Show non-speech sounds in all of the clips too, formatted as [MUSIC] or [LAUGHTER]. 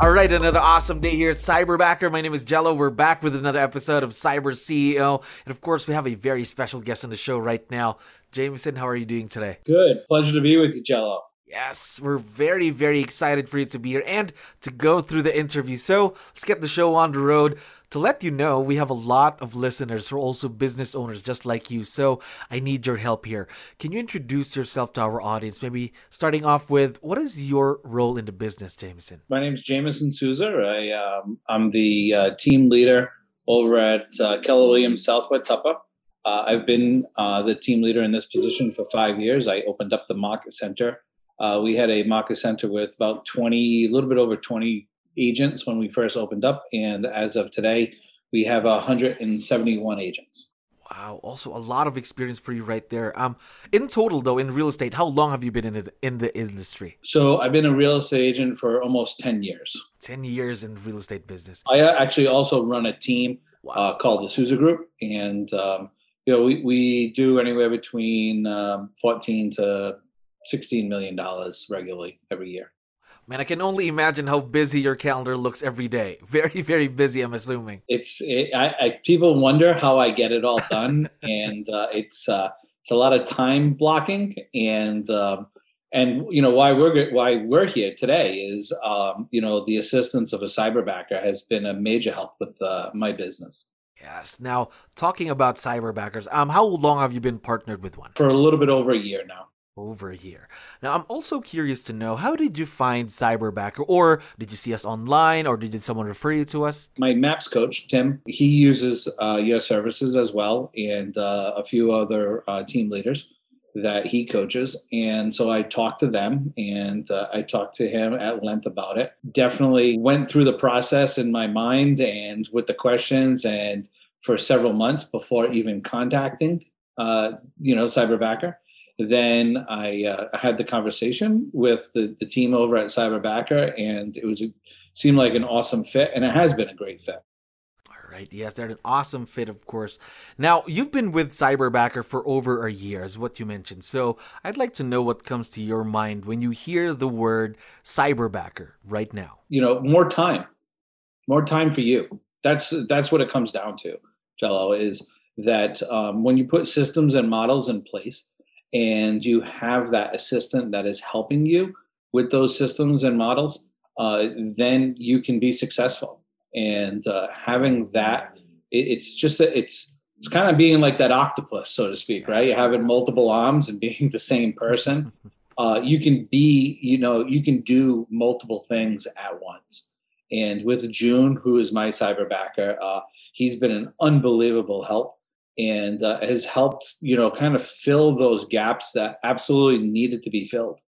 All right, another awesome day here at Cyberbacker. My name is Jello. We're back with another episode of Cyber CEO. And of course, we have a very special guest on the show right now. Jameson, how are you doing today? Good. Pleasure to be with you, Jello. Yes, we're very, very excited for you to be here and to go through the interview. So let's get the show on the road to let you know we have a lot of listeners who are also business owners just like you. So I need your help here. Can you introduce yourself to our audience? Maybe starting off with what is your role in the business, Jameson? My name is Jameson Souza. I, um, I'm the uh, team leader over at uh, Keller Williams Southwest Tupper. Uh, I've been uh, the team leader in this position for five years. I opened up the market center. Uh, we had a market center with about 20, a little bit over 20 agents when we first opened up, and as of today, we have 171 agents. Wow, also a lot of experience for you right there. Um, in total though, in real estate, how long have you been in the, in the industry? So I've been a real estate agent for almost 10 years. 10 years in real estate business. I uh, actually also run a team wow. uh, called the Souza Group, and um, you know we, we do anywhere between um, 14 to 16 million dollars regularly every year. Man, I can only imagine how busy your calendar looks every day. [LAUGHS] Very, very busy. I'm assuming it's. It, I, I, people wonder how I get it all done, [LAUGHS] and uh, it's uh, it's a lot of time blocking, and um, and you know why we're why we're here today is um, you know the assistance of a cyberbacker has been a major help with uh, my business. Yes. Now, talking about cyberbackers, um, how long have you been partnered with one? For a little bit over a year now over here. Now, I'm also curious to know how did you find Cyberbacker, or did you see us online, or did someone refer you to us? My MAPS coach, Tim, he uses uh, your services as well, and uh, a few other uh, team leaders that he coaches. And so I talked to them and uh, I talked to him at length about it. Definitely went through the process in my mind and with the questions and for several months before even contacting, uh, you know, Cyberbacker then I, uh, had the conversation with the, the team over at Cyberbacker, and it was a, seemed like an awesome fit, and it has been a great fit. All right, yes, they're an awesome fit, of course. Now you've been with Cyberbacker for over a year, is what you mentioned. So I'd like to know what comes to your mind when you hear the word Cyberbacker right now. You know, more time, more time for you. That's that's what it comes down to, Jello. Is that um, when you put systems and models in place and you have that assistant that is helping you with those systems and models, uh, then you can be successful. And uh, having that, it, it's just a, it's it's kind of being like that octopus, so to speak, right? You're having multiple arms and [LAUGHS] being the same person. [LAUGHS] Uh, you can be, you know, you can do multiple things at once. And with June, who is my cyberbacker, uh, he's been an unbelievable help and uh, has helped you know kind of fill those gaps that absolutely needed to be filled.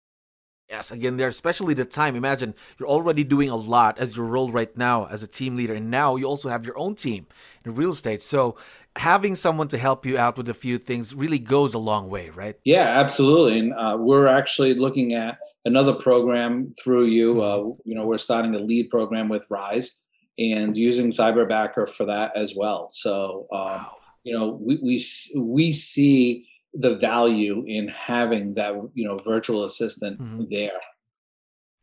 Yes again there especially the time. Imagine you're already doing a lot as your role right now as a team leader and now you also have your own team in real estate. So having someone to help you out with a few things really goes a long way right? Yeah absolutely and uh, we're actually looking at another program through you. Mm-hmm. uh, you know we're starting a lead program with rise and using cyberbacker for that as well. So um, wow you know we we we see the value in having that you know virtual assistant mm-hmm. there.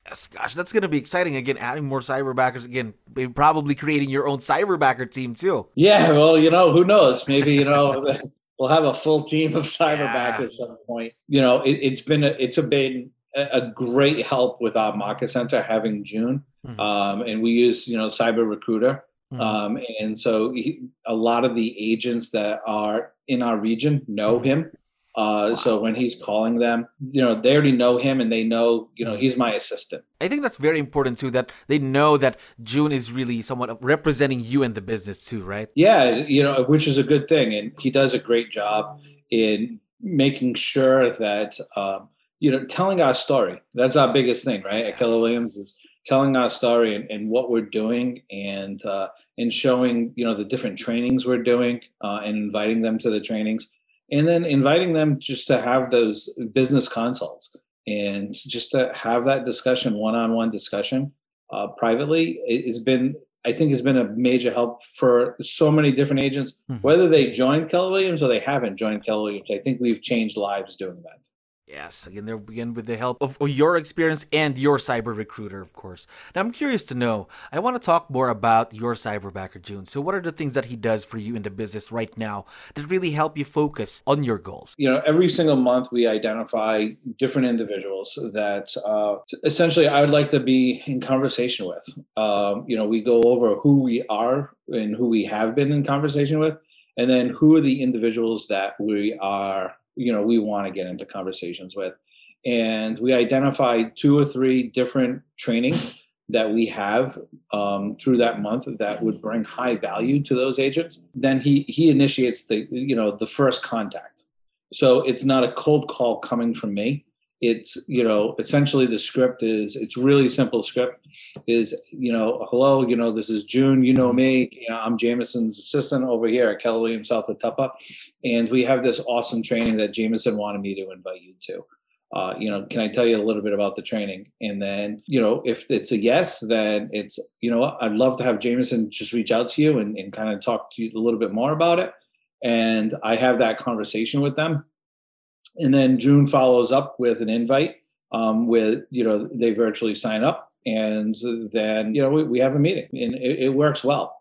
Yes gosh that's going to be exciting. Again adding more cyberbackers again probably creating your own cyberbacker team too. Yeah well you know who knows? Maybe you know [LAUGHS] we'll have a full team of cyberbackers [LAUGHS] yeah. at some point. You know it, has been a, it's a been a great help with our market center having june. Mm-hmm. um, and we use you know cyber recruiter Mm-hmm. Um, and so he, a lot of the agents that are in our region know him. Uh, wow. So when he's calling them, you know, they already know him and they know, you know, he's my assistant. I think that's very important too, that they know that June is really somewhat representing you in the business too, right? Yeah, you know, which is a good thing. And he does a great job in making sure that, um, you know, telling our story. That's our biggest thing, right? Yes. At Keller Williams is telling our story and, and what we're doing and uh, and showing you know the different trainings we're doing uh, and inviting them to the trainings. And then inviting them just to have those business consults and just to have that discussion one-on-one discussion uh, privately it's been i think has been a major help for so many different agents. Mm-hmm. whether they joined keller williams or they haven't joined keller williams i think we've changed lives doing that Yes, again, they'll begin with the help of, your experience and your cyber recruiter, of course. Now, I'm curious to know, I want to talk more about your cyberbacker, June. So, what are the things that he does for you in the business right now that really help you focus on your goals? You know, every single month we identify different individuals that uh, essentially I would like to be in conversation with. Um, you know, we go over who we are and who we have been in conversation with, and then who are the individuals that we are you know we want to get into conversations with. And we identified two or three different trainings that we have um, through that month that would bring high value to those agents. Then he he initiates the you know the first contact. So it's not a cold call coming from me it's you know essentially the script is it's really simple script is you know hello you know this is june you know me you know, i'm jameson's assistant over here at keller williams south of tuppa and we have this awesome training that jameson wanted me to invite you to. Uh, you know can i tell you a little bit about the training? And then you know if it's a yes then it's you know i'd love to have jameson just reach out to you and, and kind of talk to you a little bit more about it. And i have that conversation with them and then June follows up with an invite um, with you know they virtually sign up, and then you know we, we have a meeting, and it, it works well.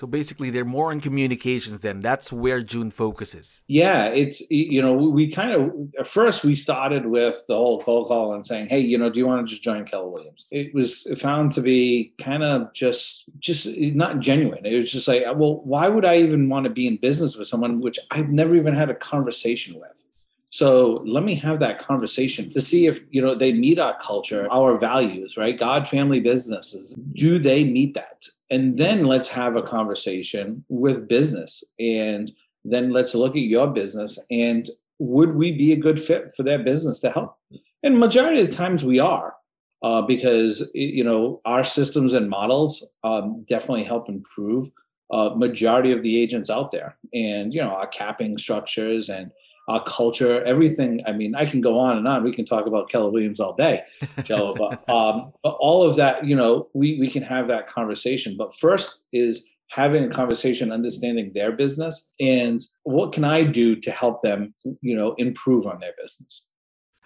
So basically, they're more in communications. Then that's where June focuses. Yeah, it's you know we kind of at first we started with the whole cold call and saying, hey, you know, do you want to just join Keller Williams? It was found to be kind of just just not genuine. It was just like, well, why would I even want to be in business with someone which I've never even had a conversation with? So let me have that conversation to see if you know they meet our culture, our values, right? God, family, businesses. Do they meet that? And then let's have a conversation with business, and then let's look at your business and would we be a good fit for that business to help? And majority of the times we are, uh, because you know our systems and models um, definitely help improve uh, majority of the agents out there, and you know our capping structures and our culture, everything. I mean, I can go on and on. We can talk about Keller Williams all day, [LAUGHS] Joe. but, um, but all of that, you know, we we can have that conversation. But first is having a conversation, understanding their business, and what can I do to help them, you know, improve on their business.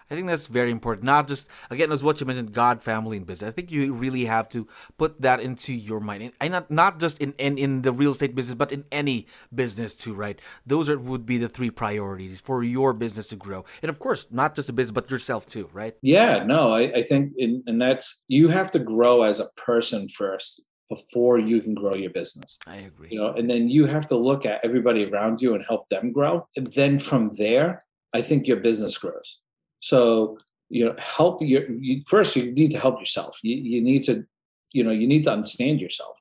I think that's very important. Not just again as what you mentioned, God, family, and business. I think you really have to put that into your mind, and not not just in, in in the real estate business, but in any business too. Right? Those are would be the three priorities for your business to grow, and of course, not just the business, but yourself too. Right? Yeah. No, I, I think, in, and that's you have to grow as a person first before you can grow your business. I agree. You know, and then you have to look at everybody around you and help them grow. And then from there, I think your business grows. So you know, help your you, first. You need to help yourself. You, you need to, you know, you need to understand yourself.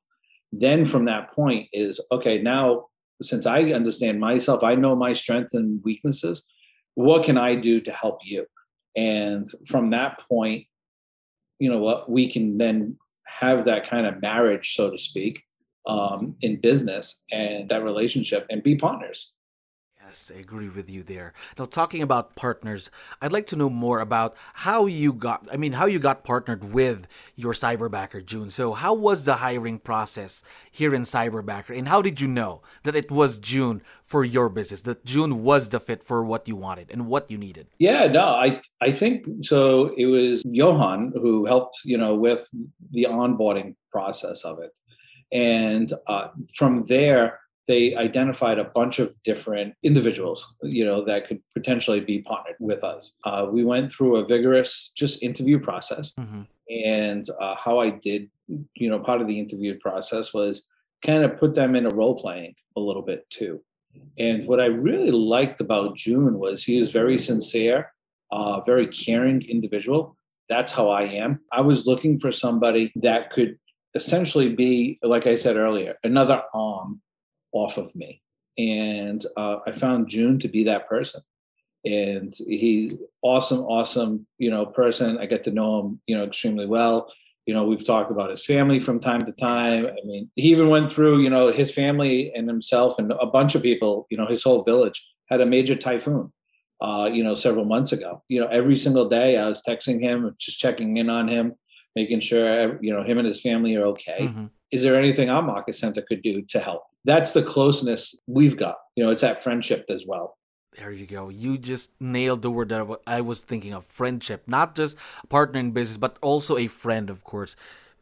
Then from that point is okay. Now, since I understand myself, I know my strengths and weaknesses. What can I do to help you? And from that point, you know what we can then have that kind of marriage, so to speak, um, in business and that relationship and be partners. Yes, I agree with you there. Now, talking about partners, I'd like to know more about how you got, I mean, how you got partnered with your cyberbacker, June. So, how was the hiring process here in Cyberbacker? And how did you know that it was June for your business, that June was the fit for what you wanted and what you needed? Yeah, no, I, I think so. It was Johan who helped, you know, with the onboarding process of it. And uh, from there, they identified a bunch of different individuals, you know, that could potentially be partnered with us. Uh, we went through a vigorous just interview process, mm-hmm. and uh, how I did, you know, part of the interview process was kind of put them in a role playing a little bit too. And what I really liked about June was he was very sincere, uh, very caring individual. That's how I am. I was looking for somebody that could essentially be, like I said earlier, another arm off of me. And uh, I found June to be that person. And he awesome, awesome, you know, person. I get to know him, you know, extremely well. You know, we've talked about his family from time to time. I mean, he even went through, you know, his family and himself and a bunch of people, you know, his whole village had a major typhoon, uh, you know, several months ago. You know, every single day I was texting him, just checking in on him, making sure, you know, him and his family are okay. Mm-hmm. Is there anything our market center could do to help? That's the closeness we've got. You know, it's that friendship as well. There you go. You just nailed the word that I was thinking of friendship. Not just partner in business, but also a friend, of course.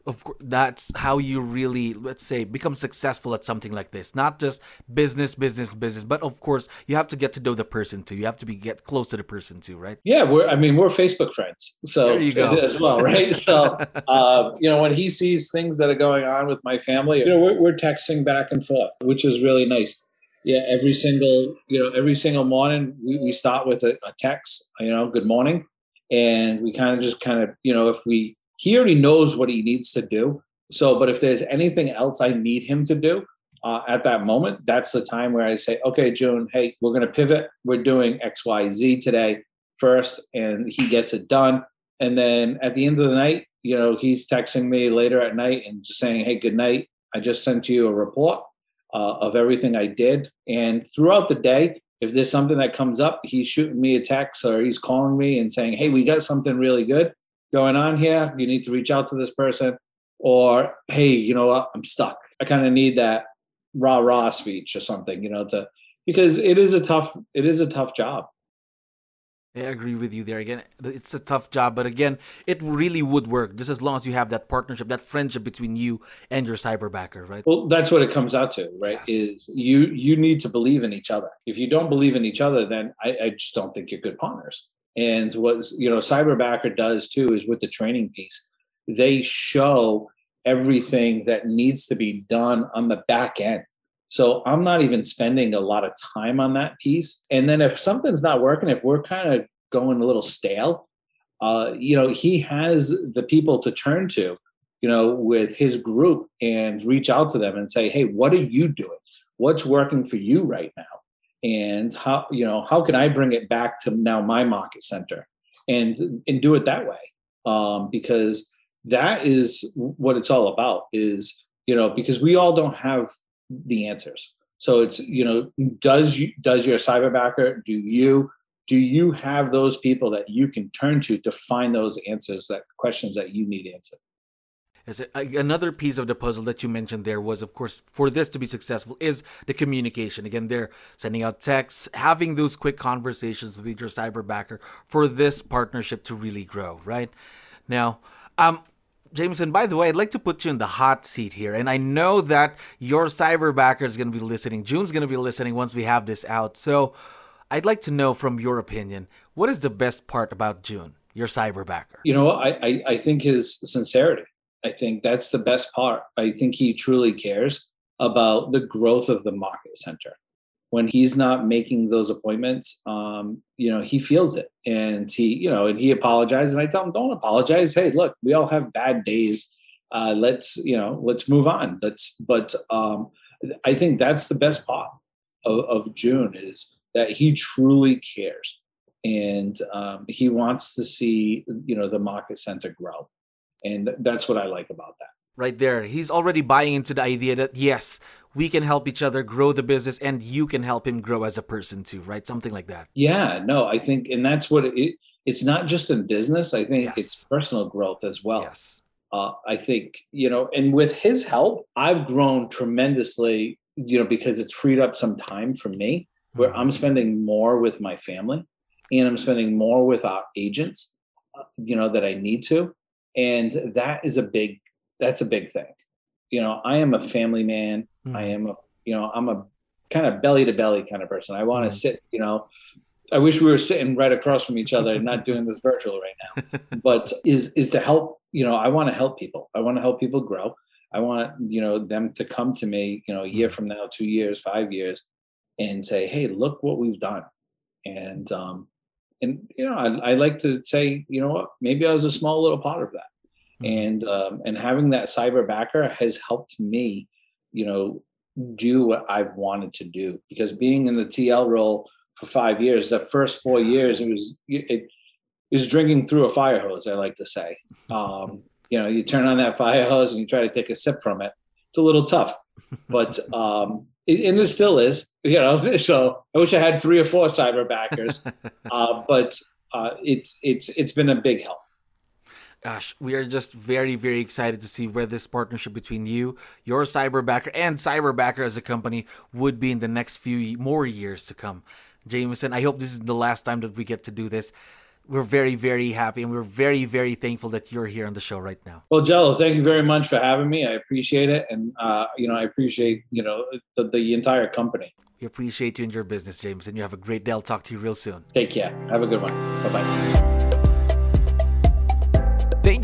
Of course, that's how you really, let's say, become successful at something like this. Not just business, business, business, but of course, you have to get to know the person too. You have to be get close to the person too, right? Yeah, we're. I mean, we're Facebook friends, so there you go. as well, right? [LAUGHS] so, uh, you know, when he sees things that are going on with my family, you know, we're, we're texting back and forth, which is really nice yeah every single you know every single morning we, we start with a, a text you know good morning and we kind of just kind of you know if we he already knows what he needs to do. So but if there's anything else i need him to do uh, at that moment that's the time where i say okay june hey we're going to pivot. We're doing xyz today first and he gets it done. And then at the end of the night you know he's texting me later at night and just saying hey good night. I just sent you a report uh, of everything I did. And throughout the day, if there's something that comes up, he's shooting me a text or he's calling me and saying, Hey, we got something really good going on here. You need to reach out to this person. Or, Hey, you know what? I'm stuck. I kind of need that rah rah speech or something, you know, to because it is a tough it is a tough job. I agree with you there. Again, it's a tough job, but again, it really would work just as long as you have that partnership, that friendship between you and your cyberbacker, right? Well, that's what it comes out to, right? Yes. Is you you need to believe in each other. If you don't believe in each other, then I, I just don't think you're good partners. And what you know, cyberbacker does too is with the training piece, they show everything that needs to be done on the back end. So I'm not even spending a lot of time on that piece. And then if something's not working, if we're kind of going a little stale, uh, you know, he has the people to turn to, you know, with his group and reach out to them and say, hey, what are you doing? What's working for you right now? And how, you know, how can I bring it back to now my market center and and do it that way? Um, because that is what it's all about is, you know, because we all don't have the answers. So it's you know does you does your cyber cyberbacker do you do you have those people that you can turn to to find those answers that questions that you need answered? Is another piece of the puzzle that you mentioned there was, of course, for this to be successful, is the communication. Again, they're sending out texts, having those quick conversations with your cyberbacker for this partnership to really grow. Right now, um, Jameson, by the way, I'd like to put you in the hot seat here. And I know that your cyberbacker is going to be listening. June's going to be listening once we have this out. So I'd like to know from your opinion, what is the best part about June, your cyberbacker? You know, I, I, I think his sincerity. I think that's the best part. I think he truly cares about the growth of the market center when he's not making those appointments, um, you know, he feels it and he, you know, and he apologizes. And I tell him, don't apologize. Hey, look, we all have bad days. Uh, let's, you know, let's move on. Let's, but um, I think that's the best part of, of June is that he truly cares and um, he wants to see, you know, the market center grow. And th- that's what I like about that right there. He's already buying into the idea that yes, we can help each other grow the business and you can help him grow as a person too, right? Something like that. Yeah, no, I think and that's what it it's not just in business, I think yes. it's personal growth as well. Yes. Uh, I think, you know, and with his help, I've grown tremendously, you know, because it's freed up some time for me where mm-hmm. I'm spending more with my family and I'm spending more with our agents, uh, you know, that I need to. And that is a big that's a big thing. You know, I am a family man. Mm. I am a, you know, I'm a kind of belly to belly kind of person. I want to mm. sit, you know, I wish we were sitting right across from each other and not doing this virtual right now. [LAUGHS] But is is to help, you know, I want to help people. I want to help people grow. I want, you know, them to come to me, you know, a year mm. from now, two years, five years, and say, hey, look what we've done. And um, and you know, I, I like to say, you know what, maybe I was a small little part of that. Mm-hmm. and um, and having that cyber backer has helped me you know do what i've wanted to do because being in the tl role for five years the first four years it was it, it was drinking through a fire hose i like to say [LAUGHS] um, you know, you turn on that fire hose and you try to take a sip from it. It's a little tough, but [LAUGHS] um, and it still is. You know, [LAUGHS] so I wish I had three or four cyber backers, [LAUGHS] uh, but uh, it's it's it's been a big help. Gosh, we are just very, very excited to see where this partnership between you, your Cyberbacker, and Cyberbacker as a company would be in the next few more years to come. Jameson, I hope this is the last time that we get to do this. We're very, very happy and we're very, very thankful that you're here on the show right now. Well, Jello, thank you very much for having me. I appreciate it. And, uh, you know, I appreciate, you know, the, the entire company. We appreciate you and your business, James. And You have a great day. I'll talk to you real soon. Take care. Have a good one. Bye bye.